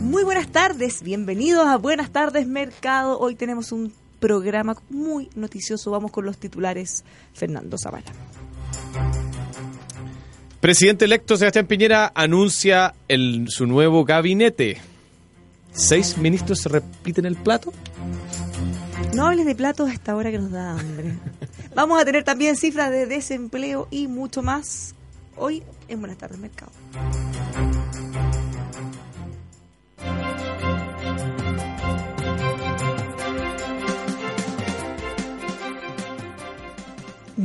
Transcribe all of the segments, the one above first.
Muy buenas tardes, bienvenidos a Buenas tardes Mercado. Hoy tenemos un programa muy noticioso. Vamos con los titulares. Fernando Zavala. Presidente electo Sebastián Piñera anuncia su nuevo gabinete. ¿Seis ministros se repiten el plato? No hables de platos a esta hora que nos da hambre. Vamos a tener también cifras de desempleo y mucho más hoy en Buenas tardes Mercado.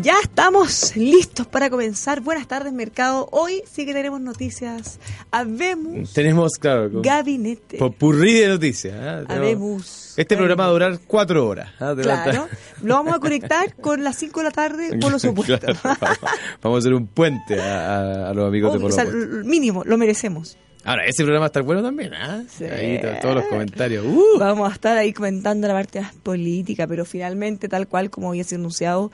Ya estamos listos para comenzar. Buenas tardes, mercado. Hoy sí que tenemos noticias. Habemos Tenemos, claro, gabinete. popurrí de noticias. Tenemos- Habemos. Este programa va a durar cuatro horas. la- Claro. Lo vamos a conectar con las 5 de la tarde por los supuestos. Claro, vamos, a hacer un puente a, a- a los amigos Obvio, de o sea, Polo Polo. l- mínimo, lo merecemos. Ahora, ese programa va a estar bueno también. ¿ah? Sí. Ahí to- todos los comentarios. ¡Uh! Vamos a estar ahí comentando la parte más política, pero finalmente, tal cual como había sido anunciado,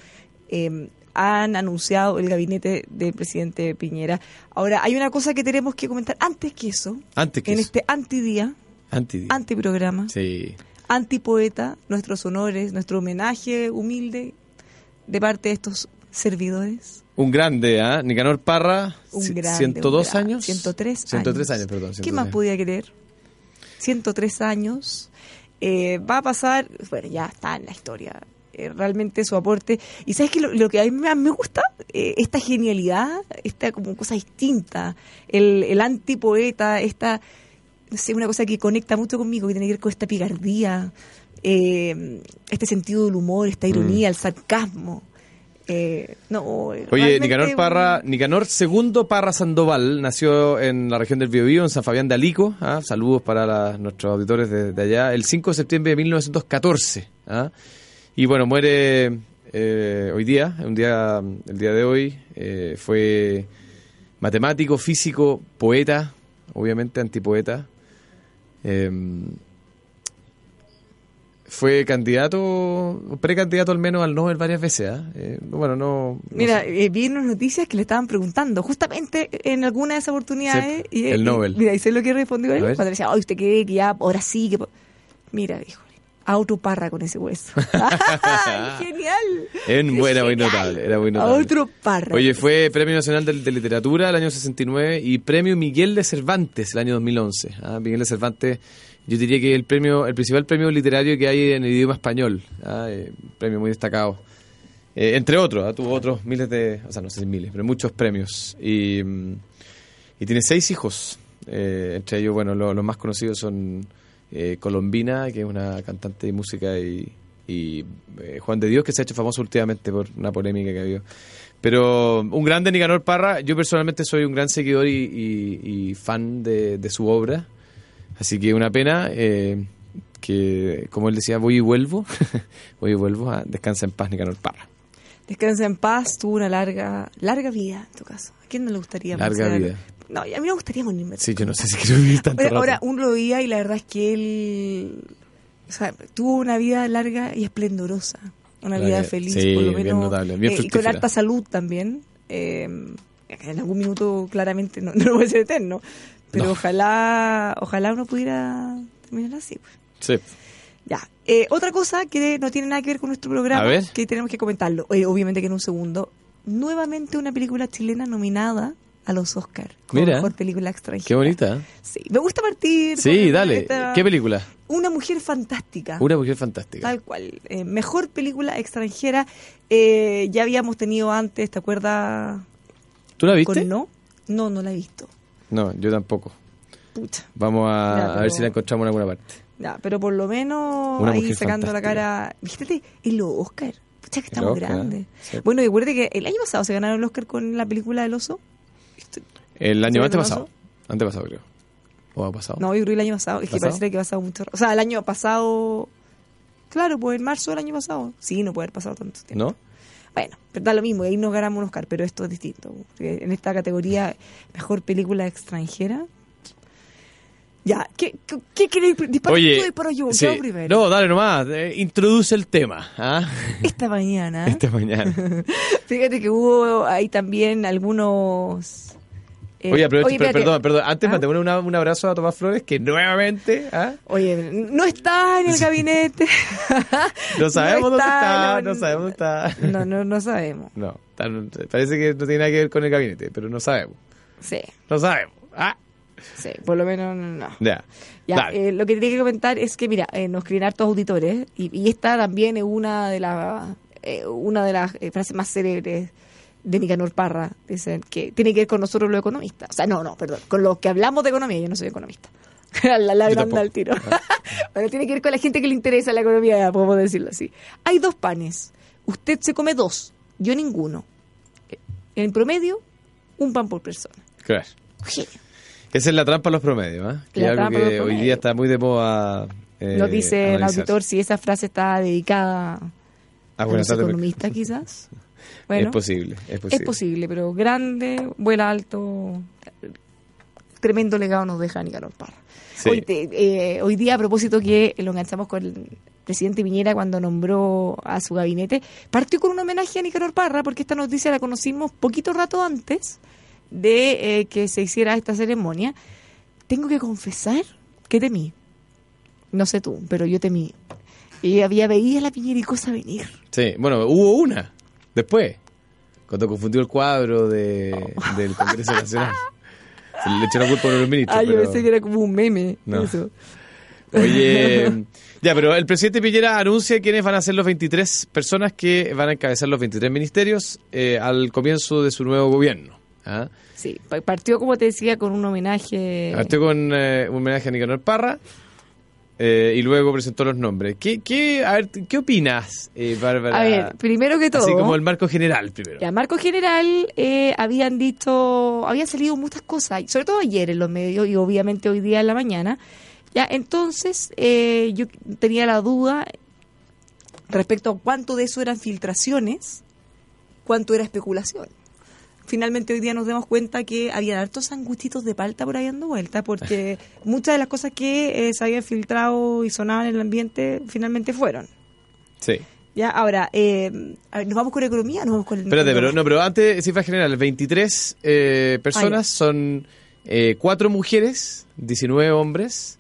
eh, han anunciado el gabinete del presidente Piñera. Ahora, hay una cosa que tenemos que comentar antes que eso. Antes que en eso. este antidía, Anti- antiprograma, Sí. antipoeta, nuestros honores, nuestro homenaje humilde de parte de estos servidores. Un grande, ¿ah? Nicanor Parra, Un grande, 102 un grande, años. 103 103 años, años. perdón. ¿Qué 103 más años. podía querer? 103 años. Eh, va a pasar, bueno, ya está en la historia. Eh, realmente su aporte. Y sabes que lo, lo que a mí me gusta, Eh, esta genialidad, esta como cosa distinta, el, el antipoeta, esta, no sé, una cosa que conecta mucho conmigo, que tiene que ver con esta picardía, eh, este sentido del humor, esta ironía, el sarcasmo. Eh, no, Oye, Nicanor Parra, Nicanor II Parra Sandoval nació en la región del Biobío, en San Fabián de Alico. ¿ah? Saludos para la- nuestros auditores de, de allá. El 5 de septiembre de 1914. ¿ah? Y bueno, muere eh, hoy día, un día, el día de hoy. eh, fue matemático, físico, poeta, obviamente antipoeta. Eh, fue candidato, precandidato al menos al Nobel varias veces. ¿ah? Eh, bueno, no. no Mira, eh, vi unas noticias que le estaban preguntando, justamente en alguna de esas oportunidades. Sí, y, el y- Nobel. mira, y sé lo que respondió él cuando le decía, ay, ¿usted cree que ya ahora sí? que po-?" Mira, dijo, a otro parra con ese hueso. ¡Ay, ¡Genial! En- ¡Qué era muy notable, era muy. Oye, fue Premio Nacional de, de Literatura el año 69 y Premio Miguel de Cervantes el año 2011. Ah, Miguel de Cervantes, yo diría que el premio, el principal premio literario que hay en el idioma español. Ah, eh, premio muy destacado. Eh, entre otros, ah, tuvo otros miles de, o sea, no sé si miles, pero muchos premios. Y, mm, y tiene seis hijos. Eh, entre ellos, bueno, lo- los más conocidos son eh, Colombina, que es una cantante de música, y, y, eh, Juan de Dios, que se ha hecho famoso últimamente por una polémica que ha habido. Pero un grande Nicanor Parra, yo personalmente soy un gran seguidor y, y- y fan de, de su obra. Así que una pena eh, que, como él decía, voy y vuelvo. voy y vuelvo. a descansa en paz, Nicanor Parra. Descansa en paz, tuvo una larga, larga vida en tu caso. ¿A quién no le gustaría? Larga vida. No, y a mí me gustaría morirme. Sí, yo no sé si quiero vivir tanto rato. Ahora, uno lo veía y la verdad es que él o sea, tuvo una vida larga y esplendorosa. Una vida feliz, sí, por lo bien menos. notable, bien eh, y con harta salud también. Eh, en algún minuto, claramente, no, no puede ser eterno. Pero No. ojalá ojalá uno pudiera terminar así. pues. Sí. Ya. Eh, otra cosa que no tiene nada que ver con nuestro programa, que tenemos que comentarlo, eh, obviamente que en un segundo. Nuevamente una película chilena nominada a los Oscars. Como Mira. mejor película extranjera. Qué bonita. ¿eh? Sí, me gusta partir. Sí, dale. esta- ¿Qué película? Una mujer fantástica. Una mujer fantástica. Tal cual. Eh, mejor película extranjera. Eh, ya habíamos tenido antes, ¿te acuerdas? ¿Tú la viste? Con no. No, no la he visto. No, yo tampoco. Pucha. Vamos a, Ya, a ver pero- si la encontramos en alguna parte. Ya, pero por lo menos Una ahí sacando la fantástica. cara. Fíjate, los Oscar. Pucha, que estamos Oscar, grandes. sí. Bueno, y acuérdate que el año pasado se ganaron el Oscar con la película del oso. Esto- El año ¿Sí, antepasado. Antepasado, creo. ¿O ha pasado? No, yo creo que el año pasado. Es que parece que ha pasado mucho. O sea, el año pasado. Claro, pues en marzo del año pasado. Sí, no puede haber pasado tanto tiempo. ¿No? Bueno, pero da lo mismo, ahí nos ganamos un Oscar, pero esto es distinto. En esta categoría, mejor película extranjera. Ya, ¿qué, qué, qué queréis? Dispara Oye, tú, disparo yo, sí. yo primero. no, dale nomás, eh, introduce el tema. ¿ah? Esta mañana, Esta mañana. fíjate que hubo ahí también algunos... eh, Oye, aprovecho, oye, per- espérate. perdón, perdón, antes ¿Ah? una- un abrazo a Tomás Flores, que nuevamente, ¿ah? Oye, no está en el gabinete. no sabemos dónde está, está, no sabemos dónde está. No, no, no sabemos. No, parece que no tiene nada que ver con el gabinete, pero no sabemos. Sí, No sabemos. Ah, sí, por lo menos no. ya. Ya, eh, lo que tenía que comentar es que, mira, eh, nos escriben hartos auditores y, y esta también es una de, las eh, una de las eh, frases más célebres de Nicanor Parra. Dicen que tiene que ver con nosotros los economistas. O sea, no, no, perdón, con los que hablamos de economía. Yo no soy economista. la la al tiro. bueno, tiene que ver con la gente que le interesa la economía, podemos decirlo así. Hay dos panes. Usted se come dos, yo ninguno. En promedio, un pan por persona. Claro. Genio. Esa es la trampa a los promedios, ¿ah? Que La es algo que hoy día está muy de moda. eh, Nos dice el auditor si esa frase está dedicada Ah, a los economistas quizás. Bueno, Es posible, es posible. es posible, pero grande, vuela alto, tremendo legado nos deja Nicanor Parra. Sí. Hoy, te- eh, hoy día, a propósito que lo enganchamos con el presidente Piñera cuando nombró a su gabinete, partió con un homenaje a Nicanor Parra, porque esta noticia la conocimos poquito rato antes de eh, que se hiciera esta ceremonia. Tengo que confesar que temí. No sé tú, pero yo temí. Y había veía la Piñera y cosa venir. Sí, bueno, hubo una después, cuando confundió el cuadro de, Oh. del Congreso Nacional. Se le echó la culpa a los ministros. Ah, yo pero- pensé que era como un meme. No. Eso. Oye, ya, pero el presidente Piñera anuncia quiénes van a ser los 23 personas que van a encabezar los 23 ministerios eh, al comienzo de su nuevo gobierno. ¿Ah? Sí, pa- partió, como te decía, con un homenaje. Partió con eh, un homenaje a Nicanor Parra eh, y luego presentó los nombres. ¿Qué, qué, a ver, ¿qué opinas, eh, Bárbara? A ver, primero que todo. Así como el marco general primero. Ya, Marco General eh, habían dicho, habían salido muchas cosas, sobre todo ayer en los medios y obviamente hoy día en la mañana. Ya, entonces eh, yo tenía la duda respecto a cuánto de eso eran filtraciones, cuánto era especulación. Finalmente hoy día nos damos cuenta que había hartos sanguchitos de palta por ahí dando vuelta, porque muchas de las cosas que eh, se habían filtrado y sonaban en el ambiente finalmente fueron. Sí. Ya, ahora, eh, ¿nos vamos con economía? ¿Nos vamos con el Espérate, pero no, pero antes, cifra general, 23 eh, personas son eh, cuatro mujeres, 19 hombres.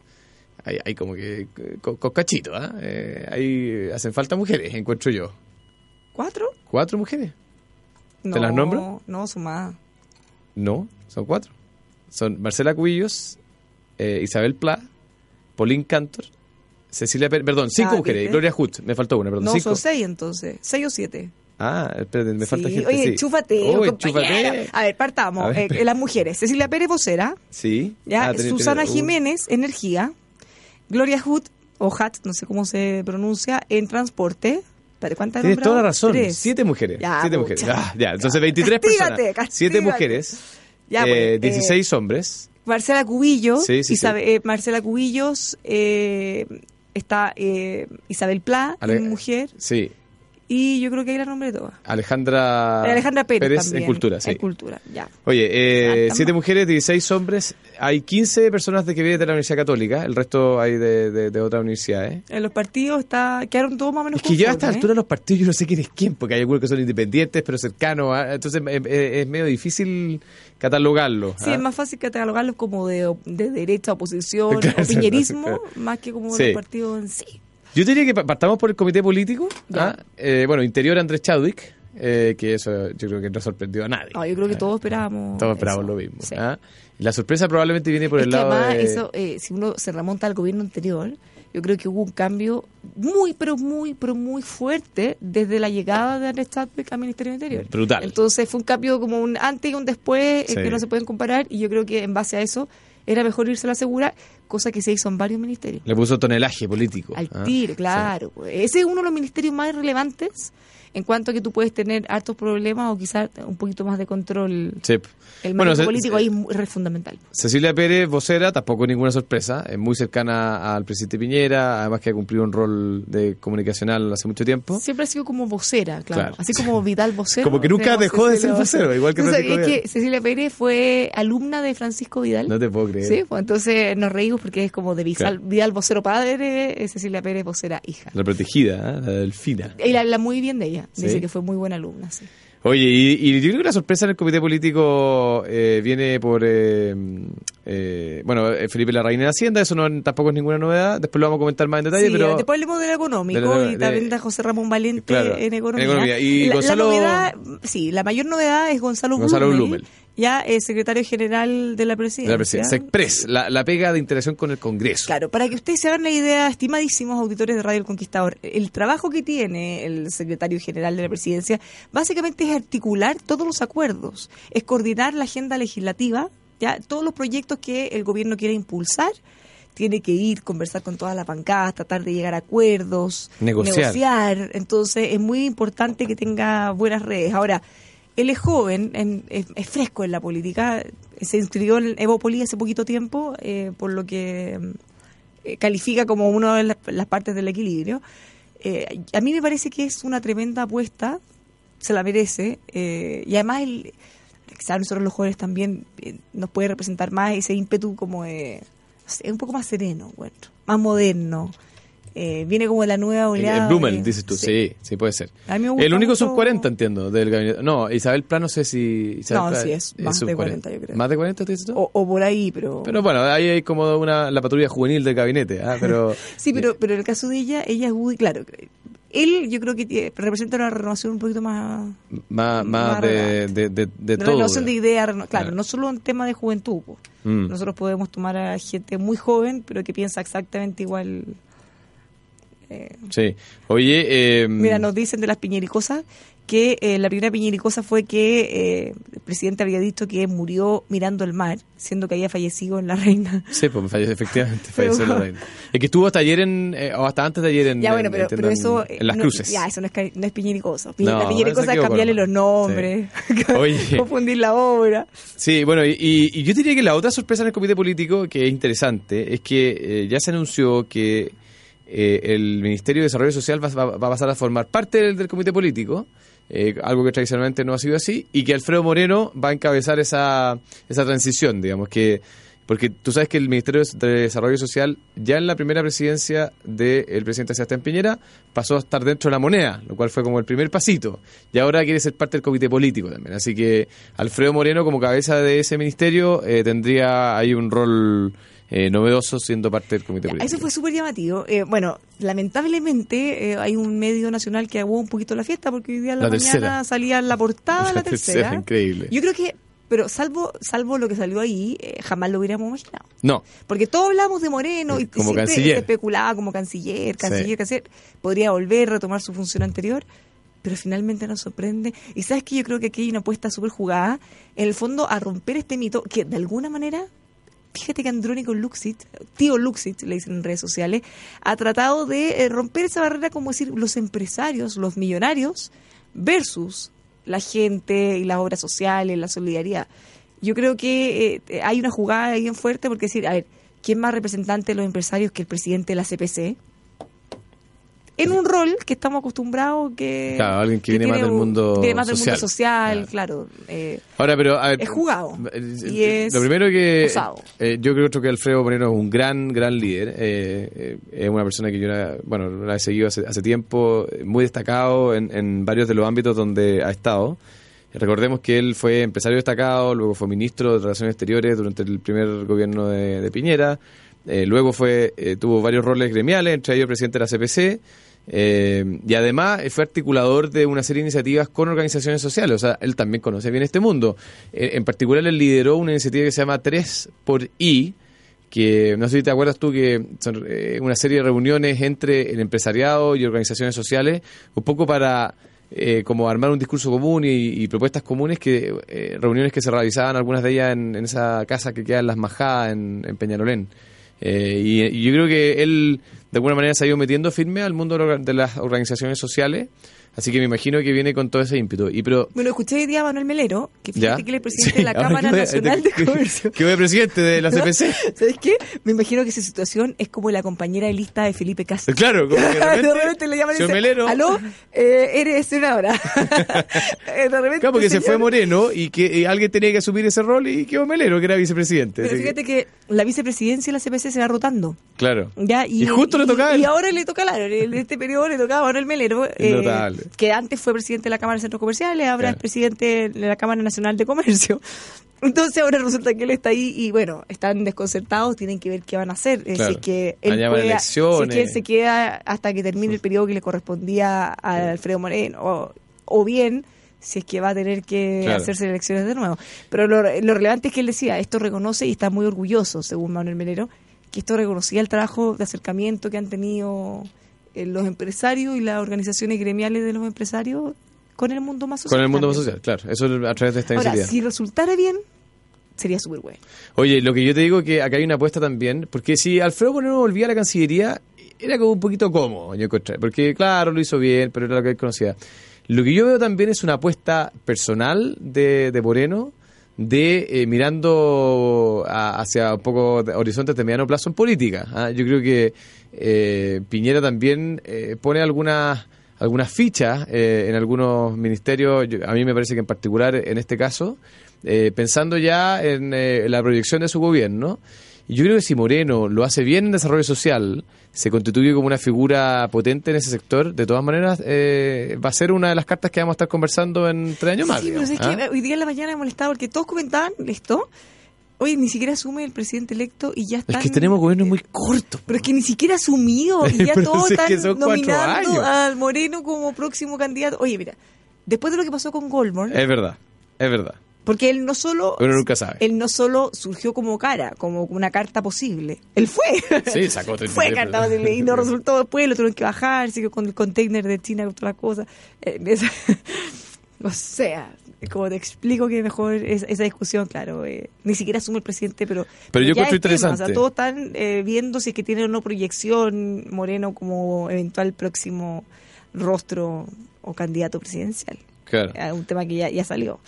Hay, hay como que con, con cachito, ¿ah? Eh, hacen falta mujeres, encuentro yo. ¿Cuatro? ¿Cuatro mujeres? No, las nombro? No, más. No, son cuatro. Son Marcela Cubillos, eh, Isabel Pla, Pauline Cantor, Cecilia Pérez, perdón, cinco Ah, mujeres, ¿viste? Gloria Hut, me faltó una, perdón, No, cinco. son seis entonces. ¿Seis o siete? Ah, espérate, me falta gente. Oye, sí. chúfate, chúfate. A ver, partamos. A ver. Eh, las mujeres. Cecilia Pérez Vocera, Sí. ya Ah, tenés- Susana tenés- uh, Jiménez, Energía. Gloria Hut, o Hat, no sé cómo se pronuncia, en Transporte. ¿Cuántas Tienes toda la razón. Tres. Siete mujeres. Ya, siete mujeres. Ah, ya, entonces 23 Castígate, personas. Siete castígate. mujeres. Ya, eh, pues, eh, 16 hombres. Marcela Cubillo, Sí, sí, Isabe- eh, Marcela Cubillos, eh, está eh, Isabel Pla, Ale- mujer, Sí. Y yo creo que ahí la nombré todas. Alejandra, Alejandra Pérez, también. en cultura, sí. En cultura, ya. Oye, eh, siete mujeres, 16 hombres. Hay 15 personas de que vienen de la Universidad Católica. El resto hay de, de, de otras universidades. En los partidos está, quedaron todos más o menos Es que yo a esta conformes, altura de los partidos yo no sé quién es quién, porque hay algunos que son independientes, pero cercanos. ¿ah? Entonces eh, eh, es medio difícil catalogarlo. Sí, ¿ah? es más fácil catalogarlos como de, de derecha, oposición, Claro, o piñerismo, claro. más que como Sí. los partidos en sí. Yo diría que pa- partamos por el comité político. ¿ah? Eh, bueno, interior Andrés Chadwick, eh, que eso yo creo que no sorprendió a nadie. Yo creo que todos esperábamos. Todos esperamos eso. lo mismo. Sí. ¿ah? La sorpresa probablemente viene por es el que lado además, de... eso, eh, si uno se remonta al gobierno anterior, yo creo que hubo un cambio muy, pero muy, pero muy fuerte desde la llegada de Andrés Chadwick al Ministerio del Interior. Brutal. Entonces fue un cambio como un antes y un después eh, Sí. que no se pueden comparar y yo creo que en base a eso era mejor irse a la segura, cosa que se hizo en varios ministerios. Le puso tonelaje político. Al ¿ah? tiro, claro. pues. Ese es uno de los ministerios más relevantes en cuanto a que tú puedes tener hartos problemas o quizás un poquito más de control. Sí. El Bueno, político ahí es es fundamental. Cecilia Pérez, vocera, tampoco ninguna sorpresa, es muy cercana al presidente Piñera, además que ha cumplido un rol de comunicacional hace mucho tiempo. Siempre ha sido como vocera, claro. Claro. Así como Vidal vocero. Como que nunca dejó de ser vocero, igual que ¿Tú Francisco sabías Vidal. que Cecilia Pérez fue alumna de Francisco Vidal? No te puedo creer. Sí, pues entonces nos reímos porque es como de Vidal, Vidal vocero padre, es Cecilia Pérez vocera hija. La protegida, ¿eh? la delfina. Y la habla muy bien de ella, dice que fue muy buena alumna, sí. Oye, y, yo creo que la sorpresa en el comité político eh, viene por, eh, eh, bueno, Felipe Larraín en Hacienda, eso no, tampoco es ninguna novedad, después lo vamos a comentar más en detalle, pero... después hablemos del económico y también de José Ramón Valente en, economía. Y Gonzalo... novedad, sí, la mayor novedad es Gonzalo, Gonzalo Blumel ya es secretario general de la presidencia. De la presidencia. Express, la, la, pega de interacción con el Congreso. Claro, para que ustedes se hagan la idea, estimadísimos auditores de Radio El Conquistador, el trabajo que tiene el secretario general de la presidencia básicamente es articular todos los acuerdos, es coordinar la agenda legislativa, ya todos los proyectos que el gobierno quiere impulsar tiene que ir, conversar con todas las bancadas, tratar de llegar a acuerdos, negociar. negociar. Entonces es muy importante que tenga buenas redes. Ahora, él es joven, es, fresco en la política, se inscribió en Evopoli hace poquito tiempo, eh, por lo que eh, califica como una de las, partes del equilibrio. Eh, a mí me parece que es una tremenda apuesta, se la merece, y además el, quizás nosotros los jóvenes también nos puede representar más ese ímpetu como es un poco más sereno, bueno, más moderno. Eh, viene como la nueva oleada. El Blumel, dices tú, sí. sí, puede ser. el único son 40, entiendo, del gabinete. No, Isabel Plano, no sé si... no, sí, es más de 40, yo creo. ¿Más de 40 te dices tú? O, por ahí, pero... Pero bueno, ahí hay como una, la patrulla juvenil del gabinete, ¿ah? pero... sí, pero, pero en el caso de ella, ella es muy, claro, él yo creo que representa una renovación un poquito más más, más, de, de, de, de, todo renovación de ideas claro, no solo un tema de juventud mm. nosotros podemos tomar a gente muy joven pero que piensa exactamente igual eh, sí. Oye. Em, mira, nos dicen de las piñericosas que eh, la primera piñericosa fue que eh, el presidente había dicho que murió mirando el mar, siendo que había fallecido en La Reina. Sí, pues falleció, efectivamente, falleció en La Reina. Es que estuvo hasta ayer en, o hasta antes de ayer en, ya, bueno, pero, eso, en, Las Cruces. Ya, eso no es, no es piñericosa. la piñericosa es cambiarle los nombres, confundir la obra. Sí, bueno, y, y, yo diría que la otra sorpresa en el comité político, que es interesante, es que ya se anunció que eh, el Ministerio de Desarrollo Social va, a pasar a formar parte del, comité político, eh, algo que tradicionalmente no ha sido así, y que Alfredo Moreno va a encabezar esa, esa transición, digamos, que porque tú sabes que el Ministerio de Desarrollo Social, ya en la primera presidencia del presidente Sebastián Piñera, pasó a estar dentro de la moneda, lo cual fue como el primer pasito. Y ahora quiere ser parte del comité político también. Así que Alfredo Moreno, como cabeza de ese ministerio, eh, tendría ahí un rol eh, novedoso siendo parte del comité político. Eso fue súper llamativo. Eh, bueno, lamentablemente eh, hay un medio nacional que aguó un poquito la fiesta porque hoy día en la, mañana salía la portada la, tercera. Increíble. Yo creo que pero salvo salvo lo que salió ahí, jamás lo hubiéramos imaginado. No. Porque todos hablamos de Moreno y, como siempre canciller. especulaba como canciller, canciller, canciller. Podría volver, a retomar su función anterior, pero finalmente nos sorprende. Y sabes que yo creo que aquí hay una apuesta súper jugada, en el fondo, a romper este mito que de alguna manera fíjate que Andrónico Luxit, tío Luxit, le dicen en redes sociales, ha tratado de eh, romper esa barrera, como decir, los empresarios, los millonarios, versus la gente y las obras sociales, la solidaridad. Yo creo que eh, hay una jugada bien fuerte porque decir, a ver, ¿quién más representante de los empresarios que el presidente de la CPC? En un rol que estamos acostumbrados que claro alguien que, viene más del mundo viene más del mundo social claro, eh, ahora pero a ver, es jugado eh, y es lo primero que eh, yo creo que Alfredo Moreno es un gran gran líder es una persona que yo bueno la he seguido hace, hace tiempo muy destacado en, en varios de los ámbitos donde ha estado. Recordemos que él fue empresario destacado, luego fue ministro de Relaciones Exteriores durante el primer gobierno de, Piñera, luego fue tuvo varios roles gremiales, entre ellos presidente de la CPC, eh, y además fue articulador de una serie de iniciativas con organizaciones sociales, o sea, él también conoce bien este mundo. Eh, en particular, él lideró una iniciativa que se llama 3 por I, que no sé si te acuerdas tú que son eh, una serie de reuniones entre el empresariado y organizaciones sociales, un poco para como armar un discurso común y, propuestas comunes, que reuniones que se realizaban, algunas de ellas en, esa casa que queda en Las Majadas, en, en Peñarolén. y, yo creo que él de alguna manera se ha ido metiendo firme al mundo de las organizaciones sociales. Así que me imagino que viene con todo ese ímpetu. Y pero Bueno, escuché hoy día a Manuel Melero, que fíjate ¿Ya? que él es presidente Sí, de la Cámara voy- Nacional de que- Comercio. Que a presidente de la CPC. ¿Sabes qué? Me imagino que esa situación es como la compañera de lista de Felipe Castro. Claro, como que de repente, le llaman y señor dicen, Melero. aló, eh, eres senadora. Eh, de repente, Claro, porque se fue Moreno y que y alguien tenía que asumir ese rol y quedó Melero, que era vicepresidente. Pero que- fíjate que la vicepresidencia de la CPC se va rotando. claro. Ya, y, Y justo le tocaba él. Y ahora le toca, claro, en este periodo le tocaba a Manuel Melero, eh, Notable. Que antes fue presidente de la Cámara de Centros Comerciales, ahora Claro. es presidente de la Cámara Nacional de Comercio. Entonces ahora resulta que él está ahí y bueno, están desconcertados, tienen que ver qué van a hacer. Claro. Si es que él Allá si es que él se queda hasta que termine el periodo que le correspondía a Alfredo Moreno, o, o bien si es que va a tener que Claro. hacerse elecciones de nuevo. Pero lo, lo relevante es que él decía, esto reconoce y está muy orgulloso, según Manuel Melero, que esto reconocía el trabajo de acercamiento que han tenido los empresarios y las organizaciones gremiales de los empresarios con el mundo más social. Con el mundo más social, claro. Eso a través de esta Ahora, iniciativa. si resultara bien, sería súper bueno. Oye, lo que yo te digo que acá hay una apuesta también, porque si Alfredo Moreno volvía a la Cancillería, era como un poquito cómodo, yo encontré. Porque, claro, lo hizo bien, pero era lo que él conocía. Lo que yo veo también es una apuesta personal de, de Moreno, de eh, mirando a- hacia un poco de horizontes de mediano plazo en política. ¿ah? Yo creo que eh, Piñera también eh, pone algunas algunas fichas eh, en algunos ministerios, yo- a mí me parece que en particular en este caso, eh, pensando ya en eh, la proyección de su gobierno. Yo creo que si Moreno lo hace bien en desarrollo social, se constituye como una figura potente en ese sector, de todas maneras eh, va a ser una de las cartas que vamos a estar conversando en tres años más. Sí, pero es que ¿ah? hoy día en la mañana me molestaba porque todos comentaban esto. Oye, ni siquiera asume el presidente electo y ya Es están... que tenemos gobiernos muy cortos. Pero es que ni siquiera asumido y ya Pero todos es que están nominando al Moreno como próximo candidato. Oye, mira, después de lo que pasó con Goldberg, Es verdad, es verdad. porque él no solo Uno nunca sabe. él no solo surgió como cara, como una carta posible. Él fue. Sí, sacó 33. fue carta posible y no resultó después, lo tuvieron que bajar, siguió con el container de China con todas las cosas. Eh, o sea, como te explico que mejor es- esa discusión, claro, eh, ni siquiera asume el presidente, pero... Pero yo tema, interesante. O sea, todos están eh, viendo si es que tiene o no proyección Moreno como eventual próximo rostro o candidato presidencial. Claro. Eh, un tema que ya, ya salió.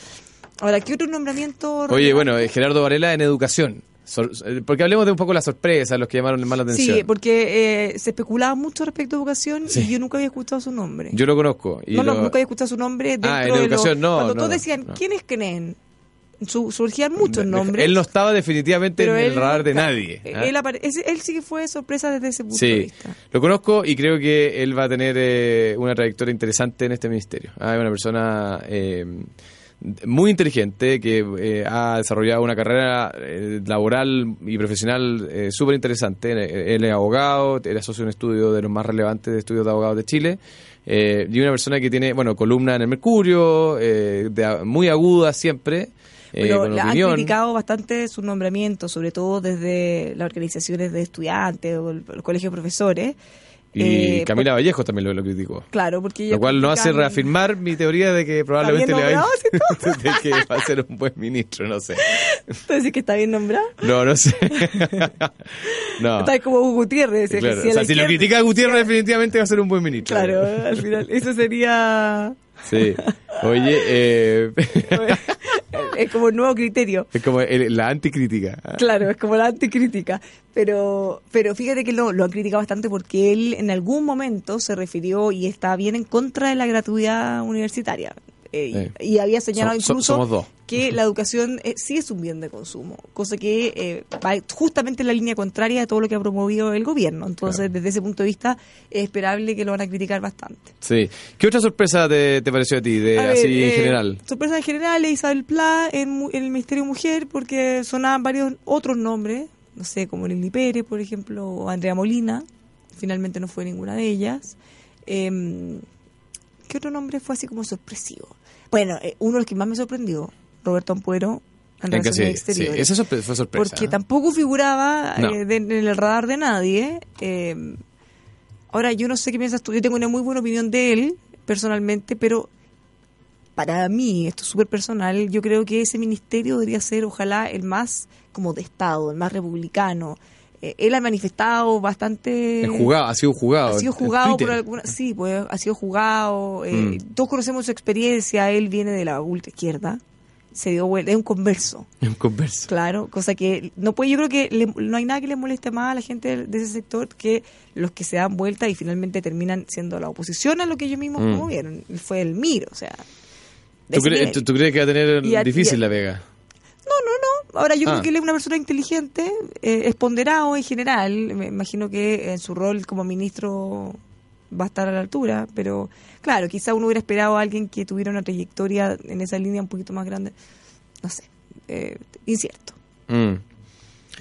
Ahora, ¿qué otro nombramiento? Oye, relevante? bueno, eh, Gerardo Varela en educación. Eh, porque hablemos de un poco la sorpresa, los que llamaron más la atención. Sí, porque eh, se especulaba mucho respecto a educación Sí. y yo nunca había escuchado su nombre. Yo lo conozco. Y no, no, nunca había escuchado su nombre dentro Ah, en de educación no, Cuando no, todos decían, no. ¿quiénes creen? Su- surgían muchos nombres. Él no estaba definitivamente en el radar de nadie. ¿ah? Él, él sí que fue sorpresa desde ese punto de vista. lo conozco y creo que él va a tener eh, una trayectoria interesante en este ministerio. Ah, es una persona eh, muy inteligente que eh, ha desarrollado una carrera eh, laboral y profesional eh, súper interesante. Él es abogado, era socio de un estudio de los más relevantes de estudios de abogados de Chile. eh, y una persona que tiene, bueno, columna en el Mercurio, eh, de- muy aguda siempre. Pero con la- han criticado bastante su nombramiento, sobre todo desde las organizaciones de estudiantes o el, el colegio de profesores. Y Eh, Camila Vallejo también lo, lo criticó. Claro, porque Lo cual no hace reafirmar mi teoría de que probablemente le va a de que va a ser un buen ministro, no sé. Entonces, que está bien nombrado. No, no sé. no. Está como Hugo Gutiérrez. Claro. O sea, si lo critica a Gutiérrez, definitivamente va a ser un buen ministro. Claro, al final. Eso sería. Sí. Oye, eh, es como el nuevo criterio. es como el- la anticrítica. Claro, es como la anticrítica. Pero, pero fíjate que lo, lo han criticado bastante porque él en algún momento se refirió y está bien en contra de la gratuidad universitaria. Eh, y, y había señalado So- so- incluso que la educación eh, sí es un bien de consumo, cosa que eh, va justamente en la línea contraria de todo lo que ha promovido el gobierno. Entonces, Claro. desde ese punto de vista, es esperable que lo van a criticar bastante. Sí. ¿Qué otra sorpresa te, te pareció a ti, de, A ver, así en eh, general? Sorpresa en general es Isabel Pla en, en el Ministerio Mujer, porque sonaban varios otros nombres, no sé, como Lili Pérez, por ejemplo, o Andrea Molina. Finalmente no fue ninguna de ellas. Em, ¿Qué otro nombre fue así como sorpresivo? Bueno, eh, uno de los que más me sorprendió, Roberto Ampuero, en En que sí, sorpre- fue sorpresa. Porque tampoco figuraba No. eh, de- en el radar de nadie. Eh, ahora, yo no sé qué piensas tú. Yo tengo una muy buena opinión de él, personalmente, pero para mí, esto es súper personal, yo creo que ese ministerio debería ser, ojalá, el más como de Estado, el más republicano. Eh, él ha manifestado bastante... Es jugado, ha sido jugado. Ha sido jugado por Twitter. alguna... Sí, pues ha sido jugado. eh, Mm. Todos conocemos su experiencia. Él viene de la ultra izquierda. Se dio vuelta. Es un converso. En conversa. Claro, cosa que no puede, yo creo que le- no hay nada que le moleste más a la gente de, ese sector que los que se dan vuelta y finalmente terminan siendo la oposición a lo que ellos mismos Mm. promovieron. Él Fue el Miro, o sea. ¿Tú, crees- nivel. tú- tú crees que va a tener a- difícil a- la Vega? Ahora yo Ah. creo que él es una persona inteligente, eh, es ponderado en general. Me imagino que en su rol como ministro va a estar a la altura, pero claro, quizá uno hubiera esperado a alguien que tuviera una trayectoria en esa línea un poquito más grande. No sé, eh, incierto. Mm.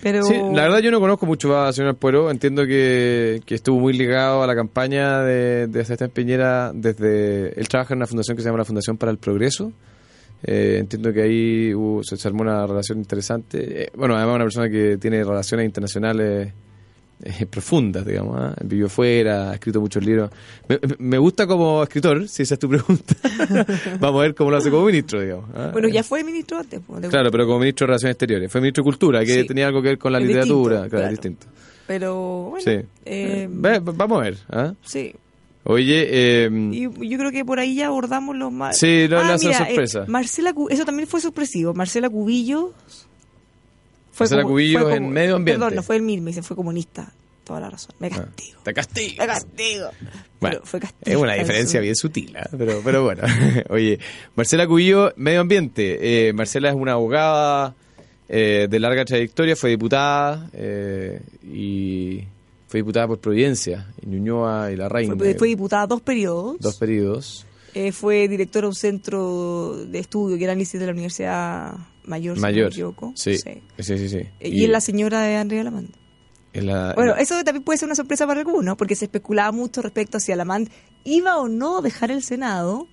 Pero Sí, la verdad yo no conozco mucho a señor Puero. Entiendo que, que estuvo muy ligado a la campaña de, de Sebastián Piñera desde... Él trabaja en una fundación que se llama la Fundación para el Progreso. Eh, entiendo que ahí hubo- se armó una relación interesante. Eh, bueno, además una persona que tiene relaciones internacionales eh, profundas, digamos. ¿ah? Vivió fuera, ha escrito muchos libros. Me, me gusta como escritor, si esa es tu pregunta. Vamos a ver cómo lo hace como ministro, digamos. ¿ah? bueno, ya fue ministro antes. pues, Claro, pero como ministro de Relaciones Exteriores. Fue ministro de Cultura, que Sí. tenía algo que ver con la Es literatura. distinto, claro, claro. es distinto. Pero bueno, Sí. eh, vamos a ver. ¿ah? sí. Oye, eh, Y yo creo que por ahí ya abordamos los más. Sí, no, ah, mira, sorpresa. eh, Marcela, eso también fue sorpresivo. Marcela Cubillos. Marcela Cubillos en medio ambiente. Perdón, no fue el mismo, se fue comunista. Toda la razón. Me ah, castigo. te castigo. Me castigo. Bueno, fue castigo. es una diferencia bien sutil, ¿ah? pero, pero bueno. Oye, Marcela Cubillo, medio ambiente. Eh, Marcela es una abogada eh, de larga trayectoria, fue diputada eh, y fue diputada por Providencia, en Ñuñoa y La Reina. Fue, fue diputada dos periodos. Dos periodos. Eh, fue directora de un centro de estudio que era análisis de la Universidad Mayor. si me Mayor. equivoco. Sí, Sí. sí, sí. sí. Eh, Y, es la señora de Andrea Lamand. en la- Bueno, la- eso también puede ser una sorpresa para algunos, porque se especulaba mucho respecto a si Alamand iba o no dejar el Senado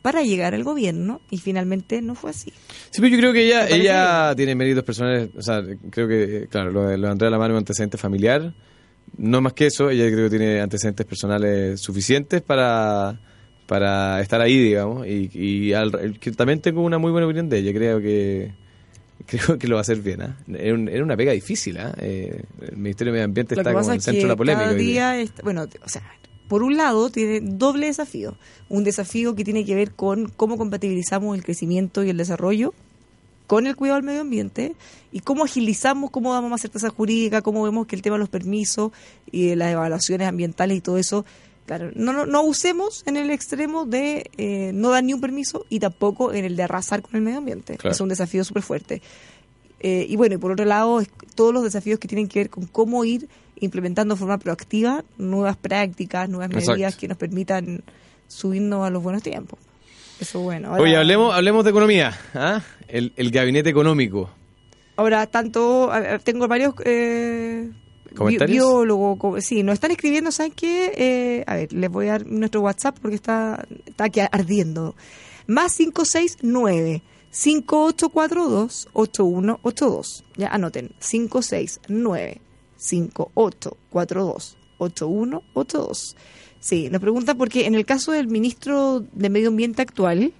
para llegar al gobierno, y finalmente no fue así. Sí, pero yo creo que ella, ella tiene méritos personales, o sea, creo que, claro, lo de, lo de Andrea Lamar es un antecedente familiar, no más que eso, ella creo que tiene antecedentes personales suficientes para, para estar ahí, digamos, y, y al- que también tengo una muy buena opinión de ella, creo que creo que lo va a hacer bien, ¿ah? Era, un- era una pega difícil, ¿ah? Eh, el Ministerio de Medio Ambiente Lo está como en el centro de la polémica. cada hoy día. día, está- bueno, o sea, por un lado tiene doble desafío. Un desafío que tiene que ver con cómo compatibilizamos el crecimiento y el desarrollo con el cuidado del medio ambiente y cómo agilizamos, cómo damos más certeza jurídica, cómo vemos que el tema de los permisos y de las evaluaciones ambientales y todo eso, claro, no, no, no usemos en el extremo de eh, no dar ni un permiso y tampoco en el de arrasar con el medio ambiente. Claro. Es un desafío súper fuerte. Eh, y bueno, y por otro lado, todos los desafíos que tienen que ver con cómo ir implementando de forma proactiva nuevas prácticas, nuevas Exacto. medidas que nos permitan subirnos a los buenos tiempos. Eso bueno. Ahora, Oye, hablemos, hablemos de economía, ¿ah? El, el gabinete económico. Ahora, tanto, tengo varios eh, ¿Comentarios? biólogos, co- sí, nos están escribiendo, ¿saben qué? Eh, a ver, les voy a dar nuestro WhatsApp porque está, está aquí ardiendo. Más 569 5842 8182. Ya anoten, 569 5842 8182. Sí, nos preguntan porque en el caso del ministro de Medio Ambiente actual,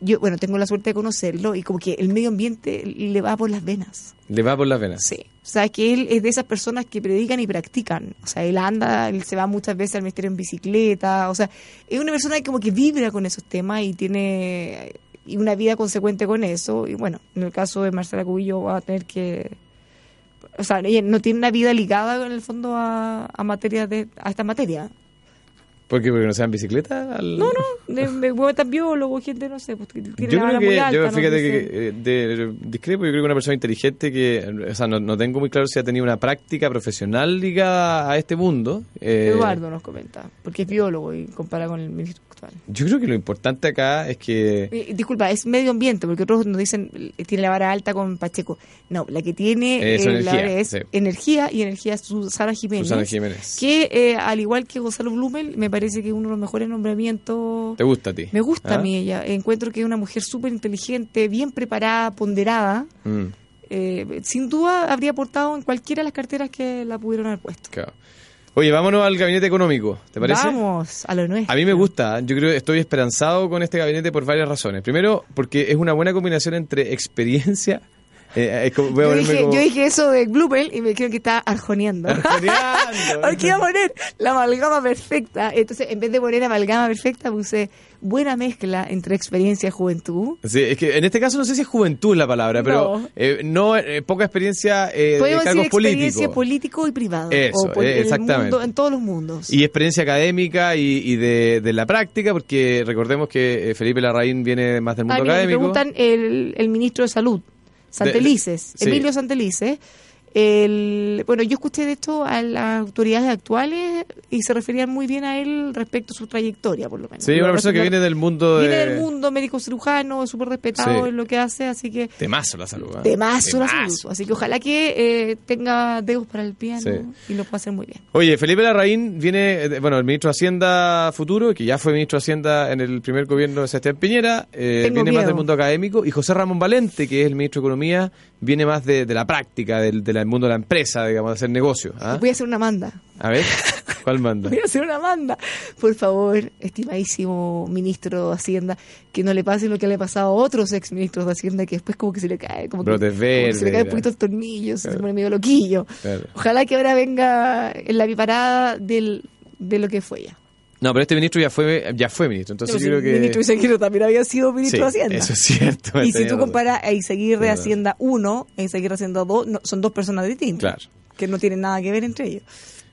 yo, bueno, tengo la suerte de conocerlo y como que el medio ambiente le va por las venas. Le va por las venas. Sí. O sea, que él es de esas personas que predican y practican. O sea, él anda, él se va muchas veces al ministerio en bicicleta. O sea, es una persona que como que vibra con esos temas y tiene y una vida consecuente con eso. Y bueno, en el caso de Marcela Cubillo va a tener que... O sea, ella no tiene una vida ligada en el fondo a, a materia de a esta materia. ¿Por qué? ¿Porque no sean bicicleta? Al- No, no, de, me voy a estar biólogo, gente, no sé, pues, que tiene Yo la creo muy que, alta, yo fíjate que eh, de, discrepo, yo creo que una persona inteligente que, o sea, no, no tengo muy claro si ha tenido una práctica profesional ligada a este mundo. eh, Eduardo nos comenta, porque es biólogo y compara con el ministro actual. Yo creo que lo importante acá es que Eh, disculpa, es medio ambiente, porque otros nos dicen eh, tiene la vara alta con Pacheco. No, la que tiene Es eh, energía, la es sí. energía y energía es Susana Jiménez. Susana Jiménez. Que eh, al igual que Gonzalo Blumel, me parece que es uno de los mejores nombramientos. te gusta a ti. Me gusta ¿Ah? a mí ella. Encuentro que es una mujer súper inteligente, bien preparada, ponderada. Mm, Eh, sin duda habría aportado en cualquiera de las carteras que la pudieron haber puesto. claro. Oye, vámonos al gabinete económico, ¿te parece? Vamos a lo nuestro. A mí me gusta, yo creo que estoy esperanzado con este gabinete por varias razones. Primero, porque es una buena combinación entre experiencia, Eh, es como- voy a Yo dije, como- yo dije eso de Blumel y me dijeron que estaba arjoneando. Arjoneando. Porque iba a poner la amalgama perfecta. Entonces, en vez de poner amalgama perfecta, puse buena mezcla entre experiencia y juventud. Sí, es que en este caso no sé si es juventud la palabra, pero No. eh, no eh, poca experiencia eh, de cargos decir experiencia político y privado. Eso, o pol- eh, en el exactamente. mundo- en todos los mundos. Y experiencia académica y, y de, de la práctica, porque recordemos que eh, Felipe Larraín viene más del mundo mira, me académico. preguntan el, el ministro de Salud, Santelices. Emilio Santelices. El, bueno, yo escuché de esto a las autoridades actuales y se referían muy bien a él respecto a su trayectoria, por lo menos. Sí, una persona que viene del mundo de... Viene del mundo médico cirujano, súper respetado Sí. en lo que hace, así que Temazo la salud. ¿eh? temazo la Temazo. salud. Así que ojalá que eh, tenga dedos para el piano Sí. y lo pueda hacer muy bien. Oye, Felipe Larraín viene, eh, bueno, el ministro de Hacienda futuro, que ya fue ministro de Hacienda en el primer gobierno de Sebastián Piñera, eh, viene más del mundo académico, y José Ramón Valente, que es el ministro de Economía, viene más de, de la práctica, del, del mundo de la empresa, digamos, de hacer negocios. ¿ah? Voy a hacer una manda. A ver, ¿cuál manda? Voy a hacer una manda. Por favor, estimadísimo ministro de Hacienda, que no le pase lo que le ha pasado a otros ex ministros de Hacienda, que después como que se le cae, como que, como que se le cae un poquito el tornillo, se Claro. pone medio loquillo. Claro. Ojalá que ahora venga en la biparada del, de lo que fue ya. No, pero este ministro ya fue, ya fue ministro, entonces yo creo el que... ministro Izaguirre también había sido ministro Sí, de Hacienda. Eso es cierto. y si tú comparas a Izaguirre Tenía Hacienda 1 e Izaguirre Hacienda 2, no, son dos personas distintas. Claro. Que no tienen nada que ver entre ellos.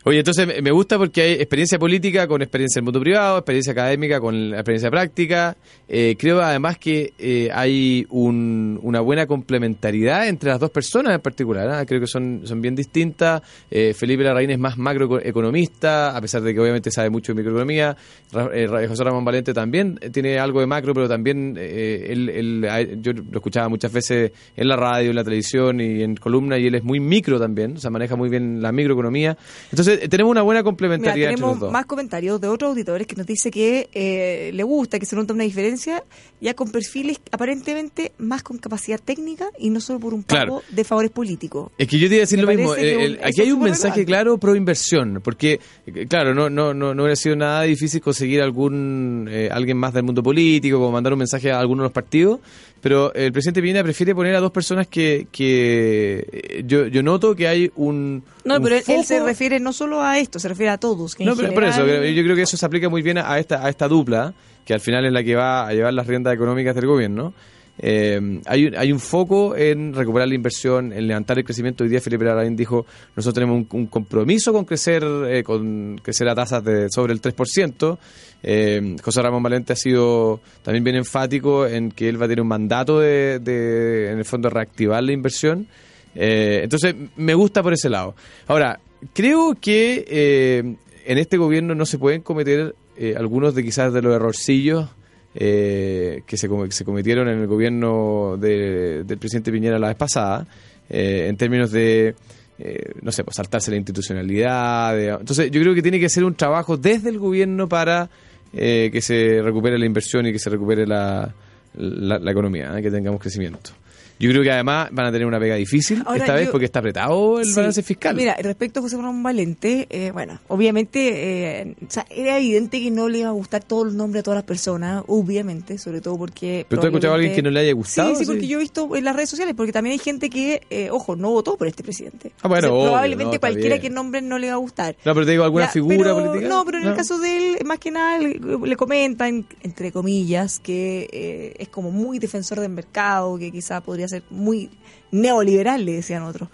Oye, entonces me- gusta porque hay experiencia política con experiencia en el mundo privado, experiencia académica con experiencia práctica. Eh, creo además que eh, hay un- una buena complementariedad entre las dos personas en particular. ¿ah? Creo que son, son bien distintas. Eh, Felipe Larraín es más macroeconomista, a pesar de que obviamente sabe mucho de microeconomía. Ra- eh, José Ramón Valente también tiene algo de macro, pero también él, él- yo lo escuchaba muchas veces en la radio, en la televisión y en columna, y él es muy micro también, o sea, maneja muy bien la microeconomía. Entonces, eh, tenemos una buena Mira, complementariedad entre los tenemos dos. más comentarios de otros auditores que nos dice que eh, le gusta, que se nota una diferencia, ya con perfiles aparentemente más con capacidad técnica y no solo por un pago Claro. de favores políticos. Es que yo te iba a decir Me lo mismo. que el- aquí hay un mensaje relevante. claro pro inversión, porque eh, claro, no no no no hubiera sido nada difícil conseguir algún eh, alguien más del mundo político, como mandar un mensaje a algunos de los partidos, pero el presidente Piñera prefiere poner a dos personas que que eh, yo yo noto que hay un No, un pero él, él se refiere no solo a esto, se refiere a todos. Que en no, pero por eso, general- creo- yo creo que eso se aplica muy bien a esta, a esta dupla, que al final es la que va a llevar las riendas económicas del gobierno. Eh, hay, hay un foco en recuperar la inversión, en levantar el crecimiento. Hoy día Felipe Larraín dijo, nosotros tenemos un, un compromiso con crecer eh, con crecer a tasas de sobre el 3%. Eh, José Ramón Valente ha sido también bien enfático en que él va a tener un mandato de, de, en el fondo, reactivar la inversión. Eh, entonces, me gusta por ese lado. Ahora, creo que eh, en este gobierno no se pueden cometer eh, algunos de quizás de los errorcillos eh, que, se, se cometieron en el gobierno de- del presidente Piñera la vez pasada, eh, en términos de, eh, no sé, pues saltarse la institucionalidad. entonces, yo creo que tiene que ser un trabajo desde el gobierno para eh, que se recupere la inversión y que se recupere la, la, la economía, ¿eh? que tengamos crecimiento. Yo creo que además van a tener una pega difícil Ahora, esta vez yo- porque está apretado el Sí. balance fiscal. Mira, respecto a José Ramón Valente, eh, bueno, obviamente, eh, o sea, era evidente que no le iba a gustar todos los nombres a todas las personas, obviamente, sobre todo porque... ¿Pero tú has escuchado a alguien que no le haya gustado? Sí, sí, porque Sí. yo he visto en las redes sociales, porque también hay gente que, eh, ojo, no votó por este presidente. Ah, bueno, obvio, probablemente no, cualquiera bien. que nombre no le va a gustar. No, pero te digo, ¿alguna figura pero- política? No, pero en el caso de él, más que nada, le, le comentan, entre comillas, que eh, es como muy defensor del mercado, que quizá podría ser muy neoliberal, le decían otros.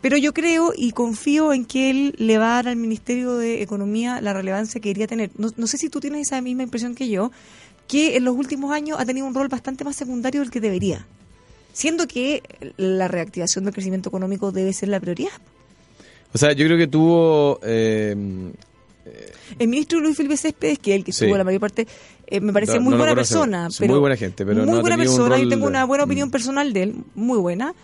Pero yo creo y confío en que él le va a dar al Ministerio de Economía la relevancia que quería tener. No, no sé si tú tienes esa misma impresión que yo, que en los últimos años ha tenido un rol bastante más secundario del que debería. Siendo que la reactivación del crecimiento económico debe ser la prioridad. O sea, yo creo que tuvo... eh, El ministro Luis Felipe Céspedes, que es el que Sí. estuvo la mayor parte, eh, me parece No- muy no buena persona. Pero muy buena gente, pero muy no buena persona. Yo tengo una buena opinión Mm. personal de él, muy buena.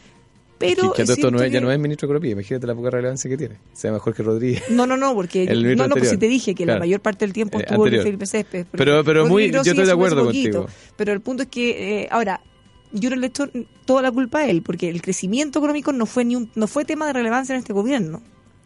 Pero que, que esto no es- ya que- no es ministro de Economía, imagínate la poca relevancia que tiene. Se llama Jorge Rodríguez. No, no, no, porque El no, no, pues si te dije que Claro. la mayor parte del tiempo Eh, estuvo anterior. Felipe Céspedes. Pero- pero muy- yo estoy de acuerdo poquito. contigo. Pero el punto es que, eh, ahora, yo no le echo toda la culpa a él, porque el crecimiento económico no fue ni un, no fue tema de relevancia en este gobierno.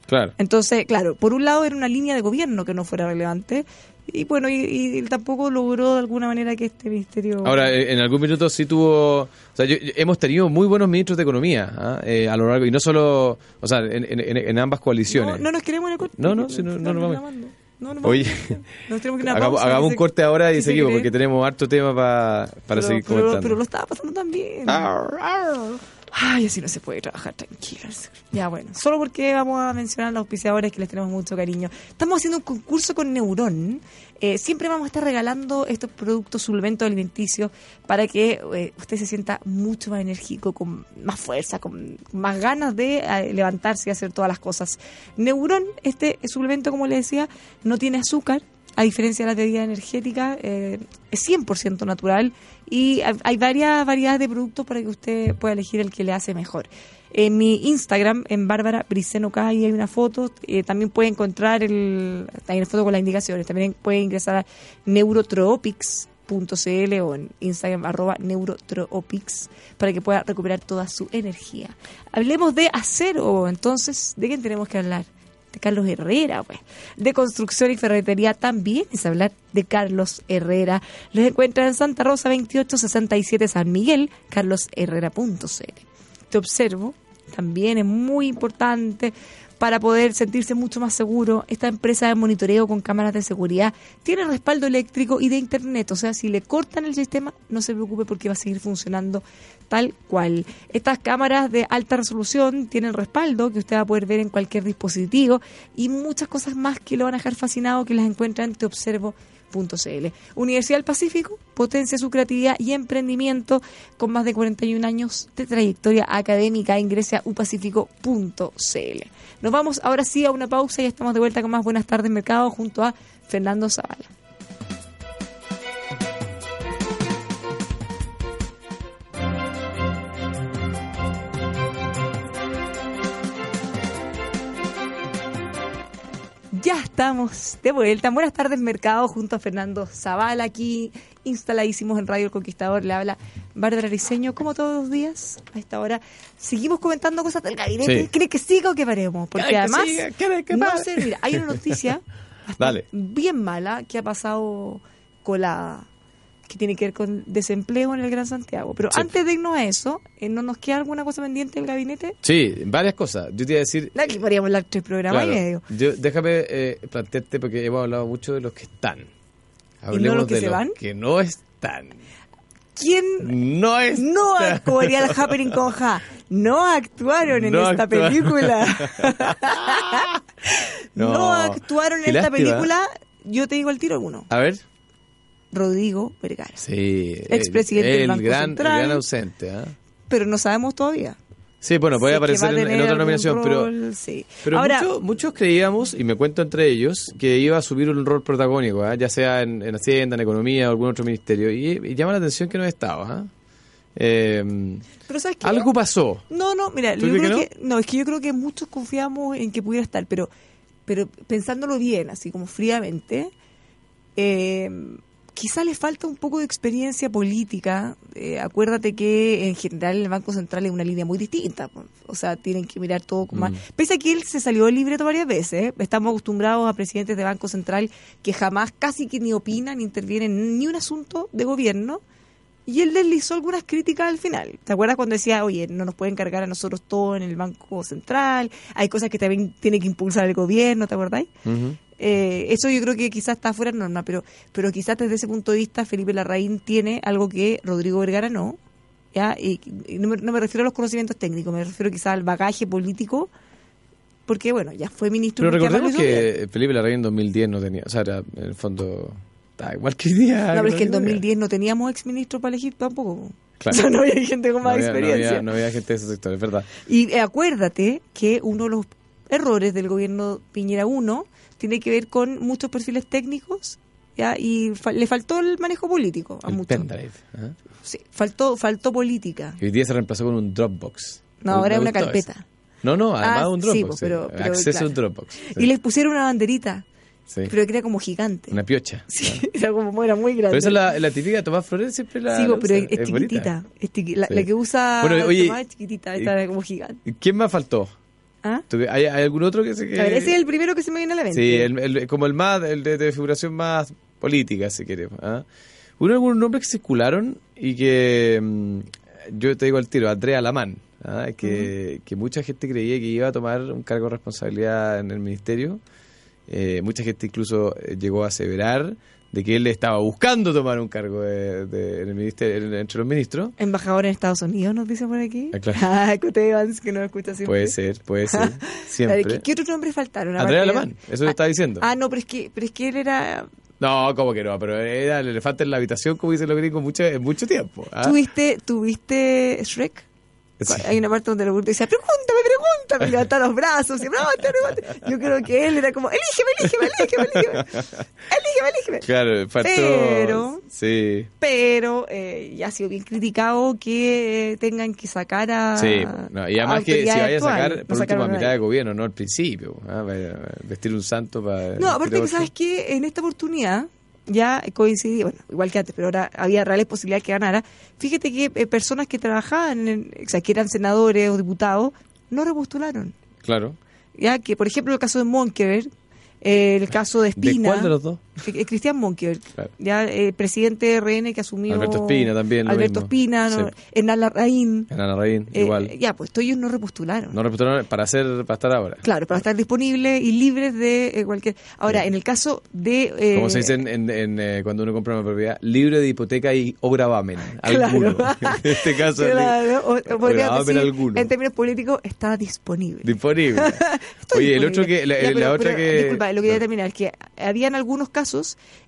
Claro. Entonces, claro, por un lado era una línea de gobierno que no fuera relevante y bueno, y, y tampoco logró de alguna manera que este ministerio... Ahora, eh, en algún minuto sí tuvo... O sea, yo- hemos tenido muy buenos ministros de Economía ¿ah? Eh, a lo largo, y no solo, o sea, en, en- en- ambas no, coaliciones. no nos queremos en el corte. No, no, si no- no nos vamos. No, nos Oye. Nos tenemos que ir a hagamos, pausa, hagamos un corte ahora y se seguimos, cree. porque tenemos harto tema pa- para pero, seguir pero- comentando. Pero lo estaba pasando tan bien. Ay, así no se puede trabajar tranquilos. Ya bueno, solo porque vamos a mencionar a los auspiciadores que les tenemos mucho cariño. Estamos haciendo un concurso con Neuron. Eh, siempre vamos a estar regalando estos productos, suplementos alimenticios, para que eh, usted se sienta mucho más enérgico, con más fuerza, con más ganas de eh, levantarse y hacer todas las cosas. Neuron, este suplemento, como le decía, no tiene azúcar, a diferencia de las bebidas energéticas, eh, es 100% natural y hay- varias variedades de productos para que usted pueda elegir el que le hace mejor. En mi Instagram, en Bárbara Briceno ahí hay una foto. eh, también puede encontrar el, hay una foto con las indicaciones. También puede ingresar a neurotropics.cl o en Instagram arroba neurotropics para que pueda recuperar toda su energía. Hablemos de acero, entonces, ¿de quién tenemos que hablar? De Carlos Herrera, pues. De construcción y ferretería también es hablar de Carlos Herrera. Los encuentra en Santa Rosa 2867 San Miguel, carlosherrera.cl. Te observo, también es muy importante para poder sentirse mucho más seguro. Esta empresa de monitoreo con cámaras de seguridad tiene respaldo eléctrico y de internet, o sea, si le cortan el sistema, no se preocupe porque va a seguir funcionando tal cual. Estas cámaras de alta resolución tienen respaldo que usted va a poder ver en cualquier dispositivo y muchas cosas más que lo van a dejar fascinado que las encuentra en teobservo.cl. Universidad del Pacífico potencia su creatividad y emprendimiento con más de 41 años de trayectoria académica. Ingrese a upacífico.cl. Nos vamos ahora sí a una pausa y estamos de vuelta con más Buenas tardes Mercado junto a Fernando Zavala. Ya estamos de vuelta. Buenas tardes, Mercado, junto a Fernando Zavala, aquí instaladísimos en Radio El Conquistador. Le habla Bárbara Riseño, como todos los días, a esta hora. Seguimos comentando cosas del gabinete. Sí. ¿Cree que siga o que paremos? Porque ¿Quiere que además, siga? ¿Quiere que no pare? sé, mira, hay una noticia Dale. bien mala que ha pasado colada, que tiene que ver con desempleo en el Gran Santiago. Pero Sí. antes de irnos a eso, ¿eh, ¿no nos queda alguna cosa pendiente del gabinete? Sí, varias cosas. Yo te iba a decir... Aquí podríamos hablar tres programas claro, y medio. yo- déjame eh, plantearte, porque hemos hablado mucho de los que están. no los que de se los van? que no están. ¿Quién No es No, como diría el Happening con Ja, no actuaron en No esta actuaron. película. no. No, actuaron en esta lástima. película. Yo te digo el tiro alguno. A ver. Rodrigo Vergara. Sí. Expresidente el, del Banco gran, Central. El gran ausente. ¿ah? Pero no sabemos todavía. Sí, bueno, puede aparecer en, otra nominación, pero, sí. pero Ahora, muchos, muchos creíamos, y me cuento entre ellos, que iba a asumir un rol protagónico, ¿ah? ya sea en, en Hacienda, en Economía o algún otro ministerio. Y, y llama la atención que no estaba. ¿ah? Eh, pero ¿sabes qué? algo pasó. No, no, mira, ¿Tú yo creo que que, no, es que yo creo que muchos confiamos en que pudiera estar, pero, pero pensándolo bien, así como fríamente, eh, quizá le falta un poco de experiencia política. Eh, acuérdate que en general el Banco Central es una línea muy distinta, o sea, tienen que mirar todo con más. Mm. Pese a que él se salió del libreto varias veces, ¿eh? estamos acostumbrados a presidentes de Banco Central que jamás casi que ni opinan ni intervienen en ni un asunto de gobierno. Y él deslizó algunas críticas al final. ¿Te acuerdas cuando decía, oye, no nos pueden cargar a nosotros todo en el Banco Central? Hay cosas que también tiene que impulsar el gobierno, ¿te acordáis? Eh, eso yo creo que quizás está fuera de norma, pero, pero quizás desde ese punto de vista Felipe Larraín tiene algo que Rodrigo Vergara no. ¿ya? Y, y no, me, no me refiero a los conocimientos técnicos, me refiero quizás al bagaje político, porque bueno, ya fue ministro. Pero recordemos bien. que Felipe Larraín en 2010 no tenía, o sea, era, en el fondo, estaba igual que día. No, pero es que en no había. 2010 no teníamos exministro para elegir tampoco. Claro. O sea, no había gente con más había, no había- experiencia. no había gente de ese sector, es verdad. Y acuérdate que uno de los errores del gobierno Piñera 1 tiene que ver con muchos perfiles técnicos ¿ya? y fa- le faltó el manejo político a El muchos. pendrive. ¿ah? Sí, faltó, faltó política. Y hoy día se reemplazó con un Dropbox. No, ahora es una carpeta. eso. No, no, además Ah, un sí, Dropbox. pues, sí. pero- pero, Acceso a un Dropbox. sí. Y le pusieron una banderita, Sí. pero que era como gigante. Una piocha. Sí, era como era muy grande. Pero esa es la, la típica Tomás Flores, siempre la. Sí, la pero usa. es, chiquitita. es chiqui- la, que usa Bueno, oye, Tomás es chiquitita, esta era como gigante. ¿Quién más faltó? ¿Ah? ¿Tú- ¿Hay, hay algún otro que se que... A ver, ese es el primero que se me viene a la mente. Sí, el, el- como el más, el de, de figuración más política, si queremos. ¿ah? Hubo algunos nombres que circularon y que mm, yo te digo al tiro, Andrea Lamán, ¿ah? que, que mucha gente creía que iba a tomar un cargo de responsabilidad en el ministerio. Eh, mucha gente incluso eh, llegó a aseverar de que él estaba buscando tomar un cargo de- de- en el ministerio, en- entre los ministros. Embajador en Estados Unidos, nos dice por aquí. Ah, claro. Ah, que nos escucha siempre. Puede ser, puede ser, ver, siempre. ¿qué, qué otros nombres faltaron? Andrea Alemán, eso te estaba diciendo. Ah, no, pero es que, pero es que él era... No, como que no, pero era el elefante en la habitación, como dicen los gringos, mucho, en mucho tiempo. ¿ah? ¿Tuviste, ¿Tuviste Shrek? Sí. Hay una parte donde el burro decía, pregúntame, pregúntame, y levantaba los brazos, y. Yo creo que él era como, elígeme, elígeme, elígeme, elígeme, elígeme, elígeme. Claro. Pero- Sí. Pero eh, ya ha sido bien criticado que eh, tengan que sacar a. Sí, no, y además que si vaya a sacar, por No último, a mitad de gobierno, no al principio. ¿ah? Vestir un santo para. No, aparte que sabes que en esta oportunidad ya coincidí, bueno, igual que antes, pero ahora había reales posibilidades que ganara. Fíjate que eh, personas que trabajaban, en, o sea, que eran senadores o diputados, no repostularon. Claro. Ya que, por ejemplo, el caso de Monkever, eh, el caso de ¿De Espina. cuál de los dos? Eh, Cristian Monkever, Claro. ya eh, presidente de RN que asumió. Alberto Espina también, Alberto. Espina, no, Sí. Hernán Larraín. Ana Larraín, Eh, igual. ya, pues ellos no repostularon. No reputaron para hacer, para estar ahora. Claro, para estar disponibles y libres de eh, cualquier. Ahora, Sí. en el caso de. eh, Como se dice en, en- en, eh, cuando uno compra una propiedad, libre de hipoteca y o gravamen. Claro. Alguno. en este caso, Claro, o, o gravamen decir, alguno. en términos políticos, está disponible. disponible. Oye, el otro disponible. que. La, Ya, la pero- otra pero, que. Disculpa, lo que quería terminar es que habían algunos casos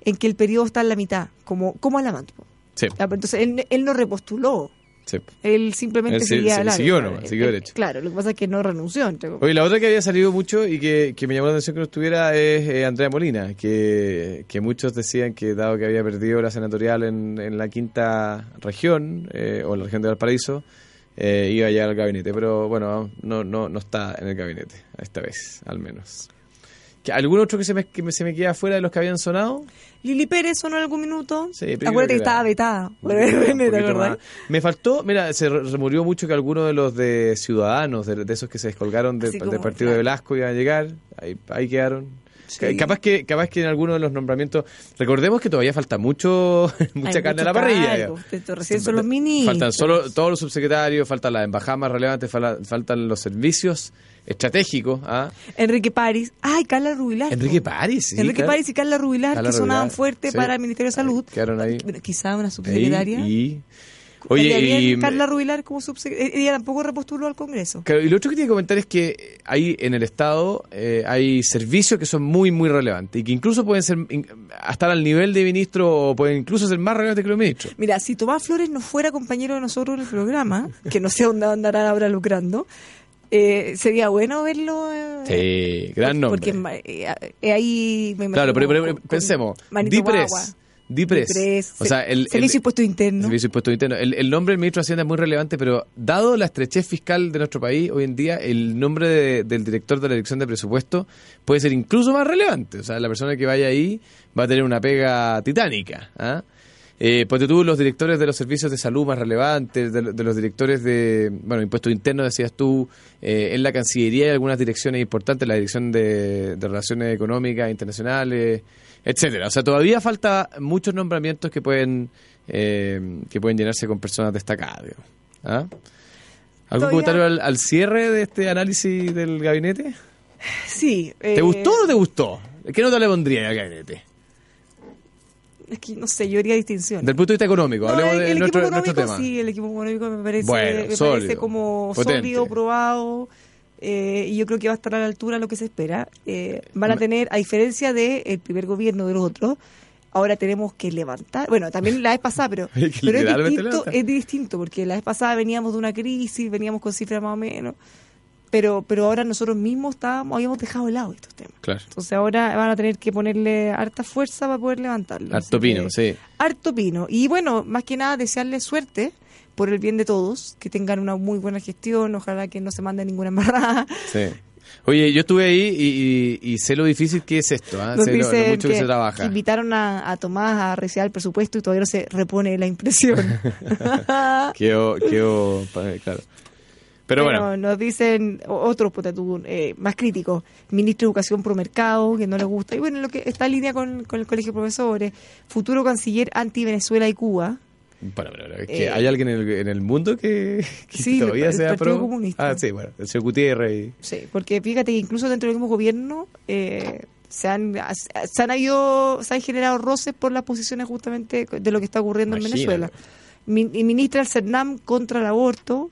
en que el periodo está en la mitad, como, como Alamant. Sí, pero Entonces, él, él no repostuló. sí. Él simplemente Él se- seguía se- al siguió nomás, siguió Eh, derecho. Claro, lo que pasa es que no renunció. Oye, la otra que había salido mucho y que, que me llamó la atención que no estuviera es eh, Andrea Molina, que, que muchos decían que dado que había perdido la senatorial en, en la quinta región, eh, o la región de Valparaíso, eh, iba a llegar al gabinete. Pero bueno, no, no, no está en el gabinete, esta vez, al menos. ¿Que ¿Algún otro que se me, que me- se me queda fuera de los que habían sonado? Lili Pérez sonó en algún minuto. Sí, Acuérdate que que estaba vetada. Me faltó, mira, se re- remurió mucho que algunos de los de Ciudadanos, de, de esos que se descolgaron de- del partido de claro. Velasco iban a llegar, ahí, ahí quedaron. Sí. Ca- Capaz que capaz que en alguno de los nombramientos, recordemos que todavía falta mucho mucha Hay carne a mucho la parrilla. recién son los ministros. Faltan solo todos los subsecretarios, faltan las embajadas más relevantes, faltan los servicios estratégicos. ¿ah? Enrique París. Ay, Carla Rubilar. Enrique París, sí, Enrique. París y Carla Rubilar, Carla que sonaban Rubilar, fuerte sí. para el Ministerio de Salud. Quedaron ahí. Quizá una subsecretaria. Ahí, y, oye, ¿Estaría y, bien Carla Rubilar como subsecretaria. Ella tampoco repostuló al Congreso. Claro, y lo otro que tiene que comentar es que hay en el Estado eh, hay servicios que son muy, muy relevantes y que incluso pueden ser in- a estar al nivel de ministro o pueden incluso ser más relevantes que los ministros. Mira, si Tomás Flores no fuera compañero de nosotros en el programa, que no sé dónde andará ahora lucrando, eh, sería bueno verlo. eh, Sí, gran nombre. Porque eh, ahí me claro, imagino pero, pero- con- con pensemos. DIPRES. DIPRES. O sea, el, Servicio Impuesto Interno. Servicio Internos. El, el nombre del ministro de Hacienda es muy relevante, pero dado la estrechez fiscal de nuestro país, hoy en día el nombre de- del director de la Dirección de Presupuesto puede ser incluso más relevante. O sea, la persona que vaya ahí va a tener una pega titánica. ¿ah? Eh, ponte tú los directores de los servicios de salud más relevantes, de, de los directores de, bueno, impuestos internos, decías tú, eh, en la Cancillería hay algunas direcciones importantes, la Dirección de, de Relaciones Económicas Internacionales, etcétera. O sea, todavía falta muchos nombramientos que pueden eh, que pueden llenarse con personas destacadas. ¿Ah? ¿Algún Todavía- comentario al, al cierre de este análisis del gabinete? Sí. ¿Te eh, gustó o no te gustó? ¿Qué nota le pondría al gabinete? Es que no sé, yo haría distinción. Del punto de vista económico, No, hablemos el, de el nuestro, económico, tema. sí, el equipo económico me parece, Bueno, me sólido, parece como potente. sólido, probado, eh, y yo creo que va a estar a la altura de lo que se espera. Eh, van a tener, a diferencia del primer gobierno de los otros, ahora tenemos que levantar, bueno, también la vez pasada, pero, pero es distinto, es distinto, porque la vez pasada veníamos de una crisis, veníamos con cifras más o menos, pero, pero ahora nosotros mismos estábamos, habíamos dejado de lado estos temas. Claro. Entonces ahora van a tener que ponerle harta fuerza para poder levantarlo. Harto pino, que- sí. harto pino. Y bueno, más que nada desearles suerte por el bien de todos, que tengan una muy buena gestión, ojalá que no se mande ninguna embarrada. Sí. Oye, yo estuve ahí y, y- y sé lo difícil que es esto, ¿ah? Nos sé lo, mucho que, que, se trabaja. que invitaron a, a Tomás a reciar el presupuesto y todavía no se repone la impresión. Quedó, quedó, claro. Pero bueno. Nos dicen otros eh, más críticos. Ministro de Educación pro mercado, que no le gusta. Y bueno, lo que está en línea con, con el Colegio de Profesores. Futuro canciller anti-Venezuela y Cuba. Pero es que Eh, hay alguien en el, en el mundo que, que Sí, todavía el sea Partido pro. Comunista. Ah, sí, bueno, el señor Gutiérrez. y- Sí, porque fíjate que incluso dentro del mismo gobierno eh, se han se han habido se han generado roces por las posiciones justamente de lo que está ocurriendo en. Venezuela. Y ministra el CERNAM contra el aborto,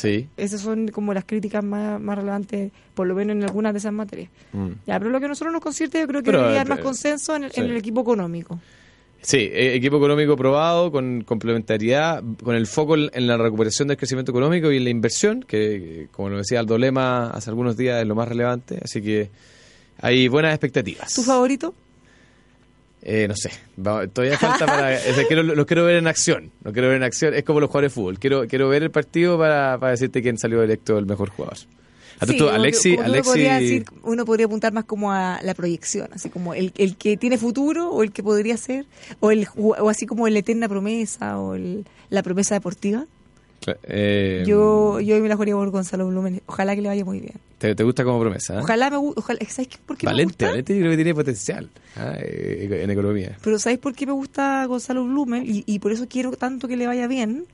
Sí. esas son como las críticas más, más relevantes, por lo menos en algunas de esas materias. Mm. Ya, pero lo que a nosotros nos concierte, yo creo que debería haber más eh, consenso en el, sí. en el equipo económico. Sí, eh, equipo económico probado, con complementariedad, con el foco en la recuperación del crecimiento económico y en la inversión, que, como lo decía Aldo Lema hace algunos días, es lo más relevante. Así que hay buenas expectativas. ¿Tu favorito? Eh, no sé, todavía falta para... es que quiero, los quiero ver en acción, lo quiero ver en acción. Es como los jugadores de fútbol. Quiero, quiero ver el partido para, para decirte quién salió electo el mejor jugador. A Sí, como que- Alexi, como que uno, Alexi, podría decir, uno podría apuntar más como a la proyección, así como el, el que tiene futuro o el que podría ser, o, el, o así como la eterna promesa o el- la promesa deportiva. Eh, Yo, yo me la jugaría por Gonzalo Blumen. Ojalá que le vaya muy bien. te, te gusta como promesa. ¿eh? Ojalá me guste. ¿Sabes por qué me Valente, gusta? Valente yo creo que tiene potencial ¿ah? eh, en economía. Pero ¿sabéis por qué me gusta Gonzalo Blumen? Y, y por eso quiero tanto que le vaya bien.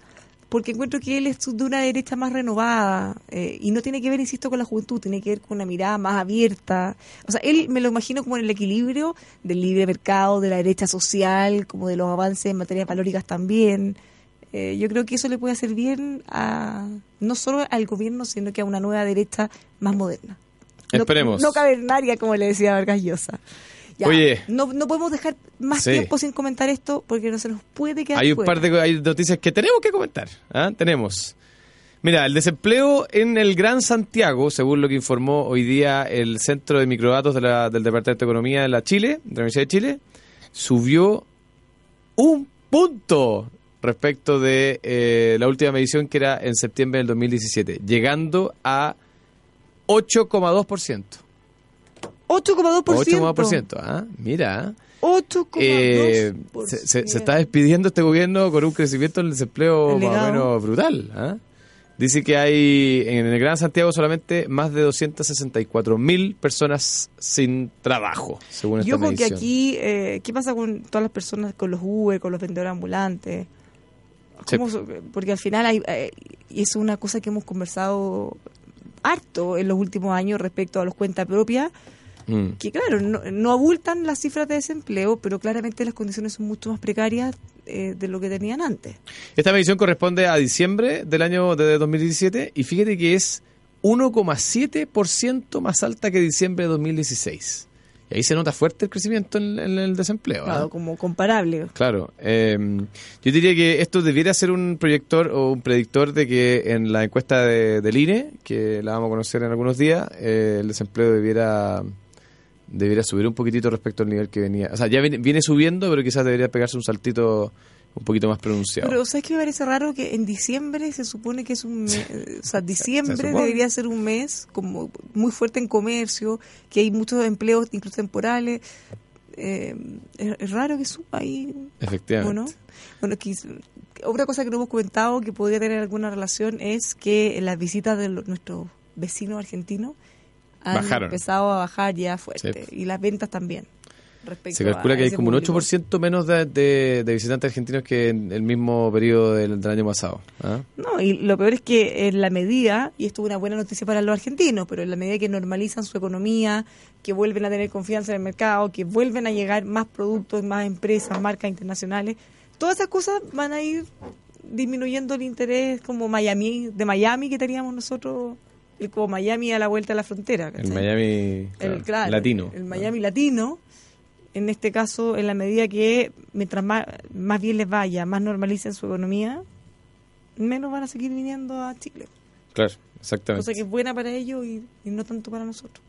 Porque encuentro que él es de una derecha más renovada. eh, y no tiene que ver, insisto, con la juventud, tiene que ver con una mirada más abierta. O sea, él me lo imagino como en el equilibrio del libre mercado, de la derecha social, como de los avances en materias valóricas también. Eh, yo creo que eso le puede hacer bien a no solo al gobierno, sino que a una nueva derecha más moderna. No- Esperemos. No, cavernaria, como le decía Vargas Llosa. Ya, Oye. no, no podemos dejar más Sí. tiempo sin comentar esto porque no se nos puede quedar Hay un fuera. par de hay noticias que tenemos que comentar. ¿ah? Tenemos. Mira, el desempleo en el Gran Santiago, según lo que informó hoy día el Centro de Microdatos de la- del Departamento de Economía de la Chile, de la Universidad de Chile, subió un punto respecto de eh, la última medición que era en septiembre del 2017, llegando a 8,2%. 8,2%. 8,2%. ¿ah? Mira. 8,2%. Eh, se, se- se está despidiendo este gobierno con un crecimiento del desempleo más o menos brutal. ¿ah? Dice que hay en el Gran Santiago solamente más de 264 mil personas sin trabajo, según esta Yo creo que aquí, eh, ¿qué pasa con todas las personas, con los Uber, con los vendedores ambulantes? Sí. ¿Cómo so- porque al final hay, eh, y es una cosa que hemos conversado harto en los últimos años respecto a los cuentas propias, Mm. que claro, no, no abultan las cifras de desempleo, pero claramente las condiciones son mucho más precarias eh, de lo que tenían antes. Esta medición corresponde a diciembre del año de 2017 y fíjate que es 1,7% más alta que diciembre de 2016. Y ahí se nota fuerte el crecimiento en, en el desempleo. ¿ah? Claro, como comparable. Claro. eh, yo diría que esto debiera ser un proyector o un predictor de que en la encuesta de- del INE, que la vamos a conocer en algunos días, eh, el desempleo debiera debiera subir un poquitito respecto al nivel que venía. O sea, ya viene, viene subiendo, pero quizás debería pegarse un saltito un poquito más pronunciado. Pero ¿sabes qué me parece raro? Que en diciembre se supone que es un mes, o sea, diciembre debería ser un mes como muy fuerte en comercio, que hay muchos empleos incluso temporales. Eh, es, raro que suba ahí, Efectivamente. Bueno, quis- otra cosa que no hemos comentado que podría tener alguna relación es que las visitas de nuestros vecinos argentinos han Bajaron. empezado a bajar ya fuerte Sí. y las ventas también. Respecto Se calcula que hay como un público. 8% menos de, de- de visitantes argentinos que en el mismo periodo del, del año pasado. ¿ah? No, y lo peor es que en la medida, y esto es una buena noticia para los argentinos, pero en la medida que normalizan su economía, que vuelven a tener confianza en el mercado, que vuelven a llegar más productos, más empresas, marcas internacionales, todas esas cosas van a ir disminuyendo el interés como Miami, de Miami que teníamos nosotros, y como Miami a la vuelta de la frontera. El. Miami claro, el, claro, latino. El Miami latino, en este caso, en la medida que mientras más, más bien les vaya, más normalicen su economía, menos van a seguir viniendo a Chile. Claro, exactamente. Cosa que es buena para ellos y, y no tanto para nosotros.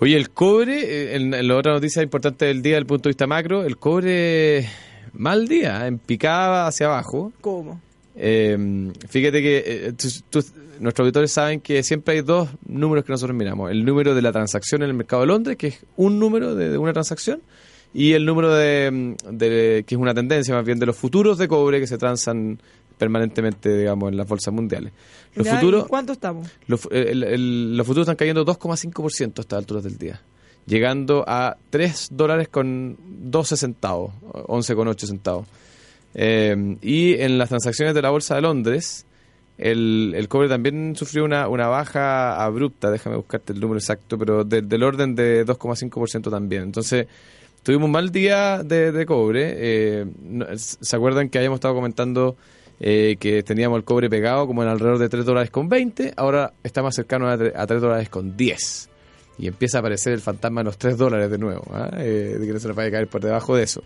Oye, el cobre, eh, en, en la otra noticia importante del día desde el punto de vista macro, el cobre mal día, en picada hacia abajo. ¿Cómo? Eh, fíjate que eh, tú- tú- nuestros auditores saben que siempre hay dos números que nosotros miramos. El número de la transacción en el mercado de Londres, que es un número de, de una transacción, y el número de, mm, de- que es una tendencia más bien de los futuros de cobre que se transan permanentemente, digamos, en las bolsas mundiales. Los Ya, futuros, ¿y ¿Cuánto estamos? los, fu- el- el- los futuros están cayendo 2,5% a estas alturas del día, llegando a 3 dólares con 12 centavos, 11,8 centavos. Eh, y en las transacciones de la Bolsa de Londres, el, el cobre también sufrió una, una baja abrupta, déjame buscarte el número exacto, pero de- del orden de 2,5% también. Entonces, tuvimos un mal día de, de cobre. eh, ¿Se acuerdan que habíamos estado comentando eh, que teníamos el cobre pegado como en alrededor de 3 dólares con 20? Ahora está más cercano a, tre- a 3 dólares con 10. Y empieza a aparecer el fantasma de los 3 dólares de nuevo, ¿ah? Eh, de que no se nos vaya a caer por debajo de eso.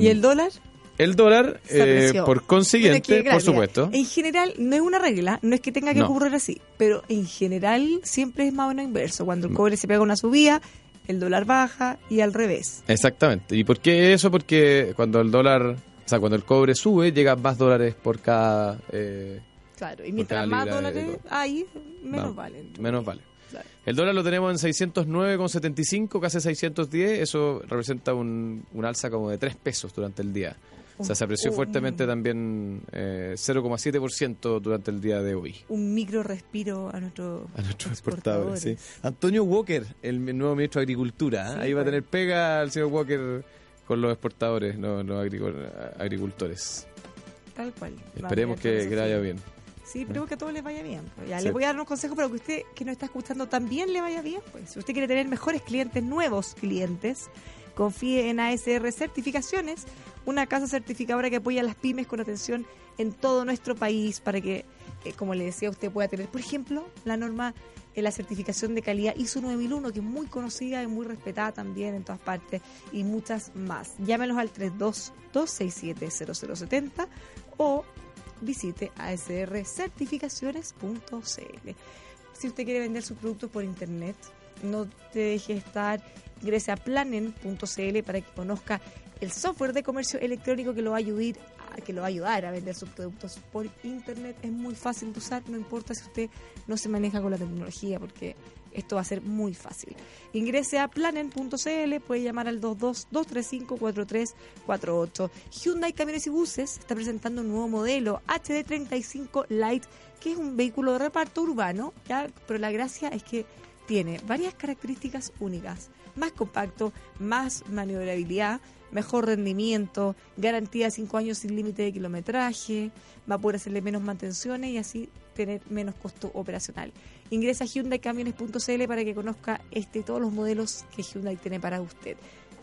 ¿Y el dólar? El dólar, eh, por consiguiente, Bueno, claro, por supuesto. mira, en general, no es una regla, no es que tenga que No. ocurrir así, pero en general siempre es más o menos inverso. Cuando el cobre se pega una subida, el dólar baja y al revés. Exactamente. ¿Y por qué eso? Porque cuando el dólar, o sea, cuando el cobre sube, llega más dólares por cada... eh, Claro, y mientras más dólares hay, menos va- valen. Menos vale. Claro. El dólar lo tenemos en 609,75, casi 610. Eso representa un, un alza como de 3 pesos durante el día. O sea, se apreció Un- fuertemente también eh, 0,7% durante el día de hoy. Un micro respiro a nuestros A nuestros exportadores, sí. Antonio Walker, el nuevo ministro de Agricultura. ¿eh? Sí, Ahí va a tener pega el señor Walker con los exportadores, no los agricu- agricultores. Tal cual. Esperemos que, vaya bien. Sí, esperemos que a todos les vaya bien. Pues ya Sí. les voy a dar unos consejos para que usted que nos está escuchando también le vaya bien. Pues si usted quiere tener mejores clientes, nuevos clientes, confíe en ASR Certificaciones, una casa certificadora que apoya a las pymes con atención en todo nuestro país para que, eh, como le decía, usted pueda tener, por ejemplo, la norma en la certificación de calidad ISO 9001, que es muy conocida y muy respetada también en todas partes, y muchas más. Llámenos al 32-267-0070 o visite asrcertificaciones.cl. Si usted quiere vender sus productos por internet, no te deje estar, ingrese a planen.cl para que conozca el software de comercio electrónico que lo va a ayudar a, vender sus productos por internet. Es muy fácil de usar, no importa si usted no se maneja con la tecnología, porque esto va a ser muy fácil. Ingrese a planen.cl, puede llamar al 22-235-4348. Hyundai Camiones y Buses está presentando un nuevo modelo HD35 Light, que es un vehículo de reparto urbano, pero la gracia es que tiene varias características únicas. Más compacto, más maniobrabilidad, mejor rendimiento, garantía de 5 años sin límite de kilometraje, va a poder hacerle menos mantenciones y así tener menos costo operacional. Ingresa a hyundaicamiones.cl para que conozca este todos los modelos que Hyundai tiene para usted.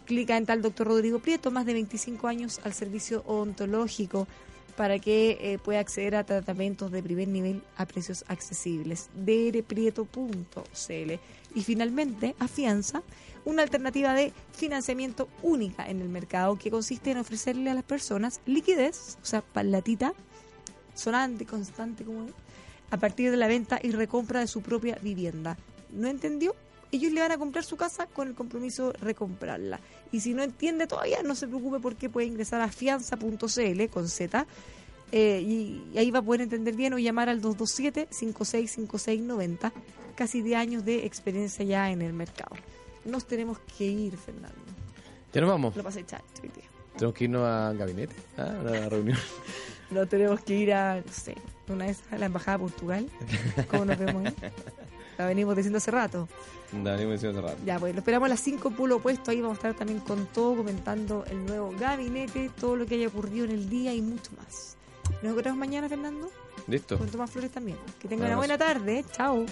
Clica en tal Dr. Rodrigo Prieto, más de 25 años al servicio odontológico para que eh, pueda acceder a tratamientos de primer nivel a precios accesibles. drprieto.cl. Y finalmente, Afianza, una alternativa de financiamiento única en el mercado que consiste en ofrecerle a las personas liquidez, o sea, palatita, sonante, constante como es, a partir de la venta y recompra de su propia vivienda. ¿No entendió? Ellos le van a comprar su casa con el compromiso de recomprarla. Y si no entiende todavía, no se preocupe porque puede ingresar a fianza.cl con Z eh, y, ahí va a poder entender bien o llamar al 227-565690. Casi 10 años de experiencia ya en el mercado. Nos tenemos que ir, Fernando. Ya nos vamos. Lo pasé hoy día. Tenemos que irnos a gabinete, ¿ah? a una reunión. No tenemos que ir a, no sé, una vez a la Embajada de Portugal. ¿Cómo nos vemos ahí? La venimos diciendo hace rato. La venimos diciendo hace rato. Ya, pues lo esperamos a las 5 pulo opuesto. Ahí vamos a estar también con todo, comentando el nuevo gabinete, todo lo que haya ocurrido en el día y mucho más. Nos encontramos mañana, Fernando, Listo. con Tomás Flores también. Que tenga Un una buena tarde. Chao.